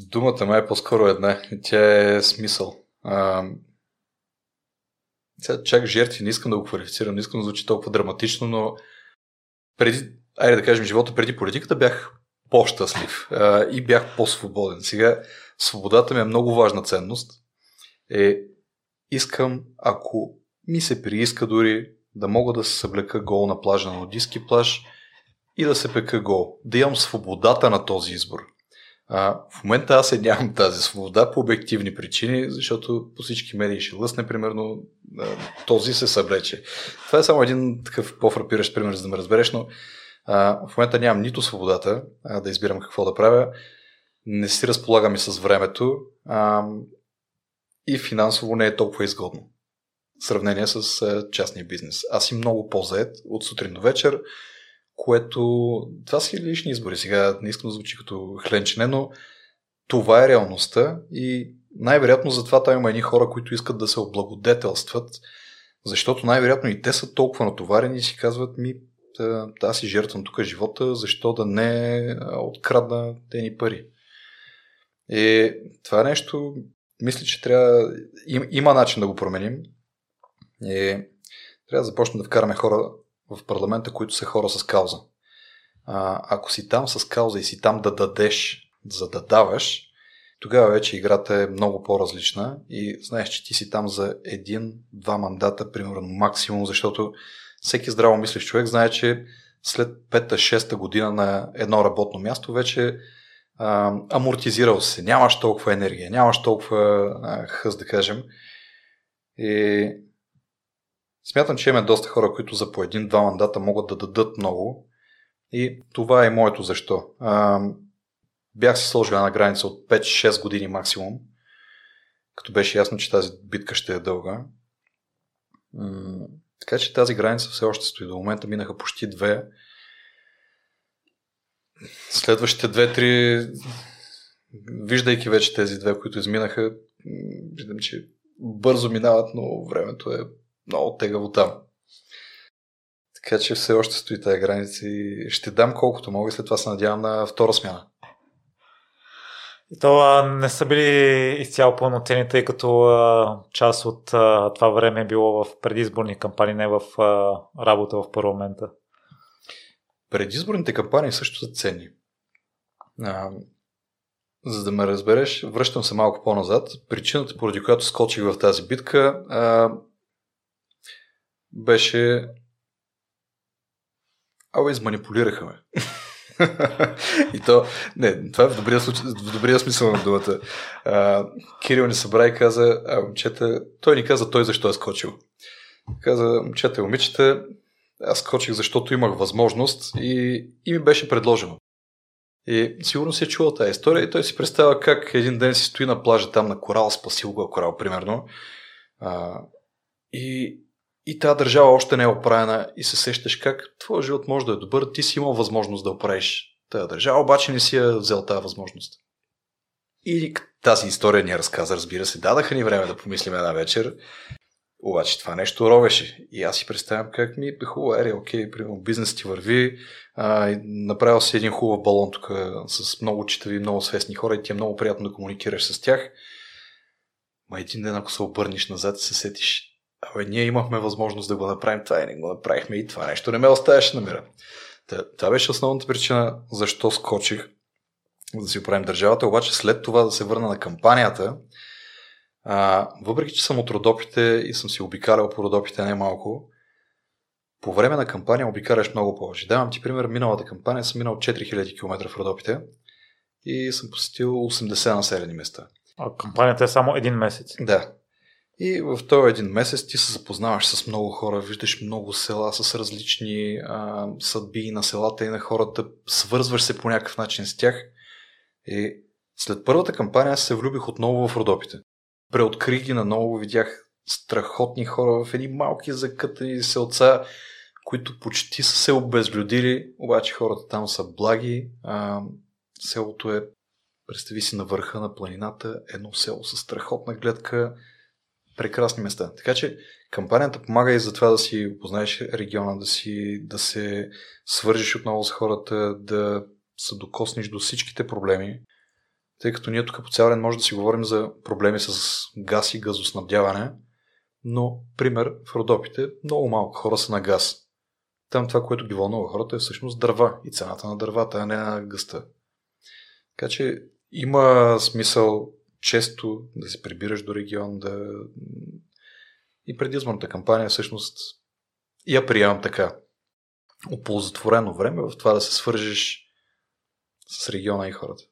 Думата май е по-скоро една. Тя е смисъл. А, чак жертви, не искам да го квалифицирам, не искам да звучи толкова драматично, но преди, айде да кажем, живота преди политиката бях по-щастлив а, и бях по-свободен. Сега свободата ми е много важна ценност. Е, искам, ако ми се прииска дори да мога да се съблека гол на плажа на нудистски плаж и да се пека гол. Да имам свободата на този избор. А, в момента аз е нямам тази свобода по обективни причини, защото по всички медии ще лъсне, примерно, този се съблече. Това е само един такъв по-фрапиращ пример, за да ме разбереш, но а, в момента нямам нито свободата а, да избирам какво да правя, не си разполагам и с времето а, и финансово не е толкова изгодно в сравнение с а, частния бизнес. Аз си много по-заед от сутрин до вечер, което това си лични избори. Сега не искам да звучи като хленчене, но това е реалността и най-вероятно затова там има едни хора, които искат да се облагодетелстват, защото най-вероятно и те са толкова натоварени и си казват ми, аз си жертвам тук живота, защо да не открадна те ни пари. И това нещо, мисля, че трябва, им, има начин да го променим. И трябва да започнем да вкараме хора в парламента, които са хора с кауза. А, ако си там с кауза и си там да дадеш, за да даваш, тогава вече играта е много по-различна и знаеш, че ти си там за един-два мандата, примерно максимум, защото всеки здраво мислиш човек знае, че след 5-6 година на едно работно място вече а, амортизирал се, нямаш толкова енергия, нямаш толкова а, хъз, да кажем. И смятам, че имаме доста хора, които за по един-два мандата могат да дадат много. И това е моето защо. А, бях си сложил на граница от 5-6 години максимум, като беше ясно, че тази битка ще е дълга. Така че тази граница все още стои. До момента минаха почти две. Следващите две-три, виждайки вече тези две, които изминаха, виждам, че бързо минават, но времето е много тегаво там. Така че все още стои тази граница и ще дам колкото мога и след това се надявам на втора смяна. И то а, не са били изцяло пълноценни, тъй като а, част от а, това време е било в предизборни кампании, не в а, работа в парламента. Предизборните кампании също са ценни. А, за да ме разбереш, връщам се малко по-назад. Причината, поради която скочих в тази битка, а, беше... Абе, изманипулираха ме. и то, не, това е в добрия, случай, в добрия смисъл на думата. А, Кирил ни събра и каза, а, момчета, той ни каза той защо е скочил. Каза, момчета и момичета, аз скочих, защото имах възможност и, и ми беше предложено. И сигурно си е чувал тази история и той си представя как един ден си стои на плажа там на Корал, спасил го Корал, примерно. А, и, и тази държава още не е оправена и се сещаш как твой живот може да е добър, ти си имал възможност да оправиш тази държава, обаче не си я взел тази възможност. И тази история ни разказа, разбира се, дадаха ни време да помислим една вечер, обаче това нещо ровеше. И аз си представям как ми е хубаво, ери, окей, примерно бизнес ти върви, а, направил си един хубав балон тук с много читави, много свестни хора и ти е много приятно да комуникираш с тях. Ма един ден, ако се обърнеш назад и се сетиш, Абе, ние имахме възможност да го направим това и не го направихме и това нещо не ме оставяше на мира. Това беше основната причина защо скочих да си оправим държавата, обаче след това да се върна на кампанията, а, въпреки че съм от Родопите и съм си обикалял по Родопите не малко, по време на кампания обикаляш много повече. Давам ти пример, миналата кампания съм минал 4000 км в Родопите и съм посетил 80 населени места. А кампанията е само един месец. Да. И в този един месец ти се запознаваш с много хора, виждаш много села с различни а, съдби на селата и на хората, свързваш се по някакъв начин с тях. И след първата кампания се влюбих отново в Родопите. Преоткрих ги наново, видях страхотни хора в едни малки закътани селца, които почти са се обезлюдили, обаче хората там са благи. А, селото е, представи си, на върха на планината, едно село с страхотна гледка, прекрасни места. Така че кампанията помага и за това да си опознаеш региона, да, си, да се свържиш отново с хората, да се докоснеш до всичките проблеми. тъй като ние тук по цял ден може да си говорим за проблеми с газ и газоснабдяване, но, пример, в Родопите много малко хора са на газ. Там това, което ги вълнува хората е всъщност дърва и цената на дървата, а не на гъста. Така че има смисъл често да се прибираш до регион, да... И предизборната кампания всъщност я приемам така. Оползотворено време в това да се свържеш с региона и хората.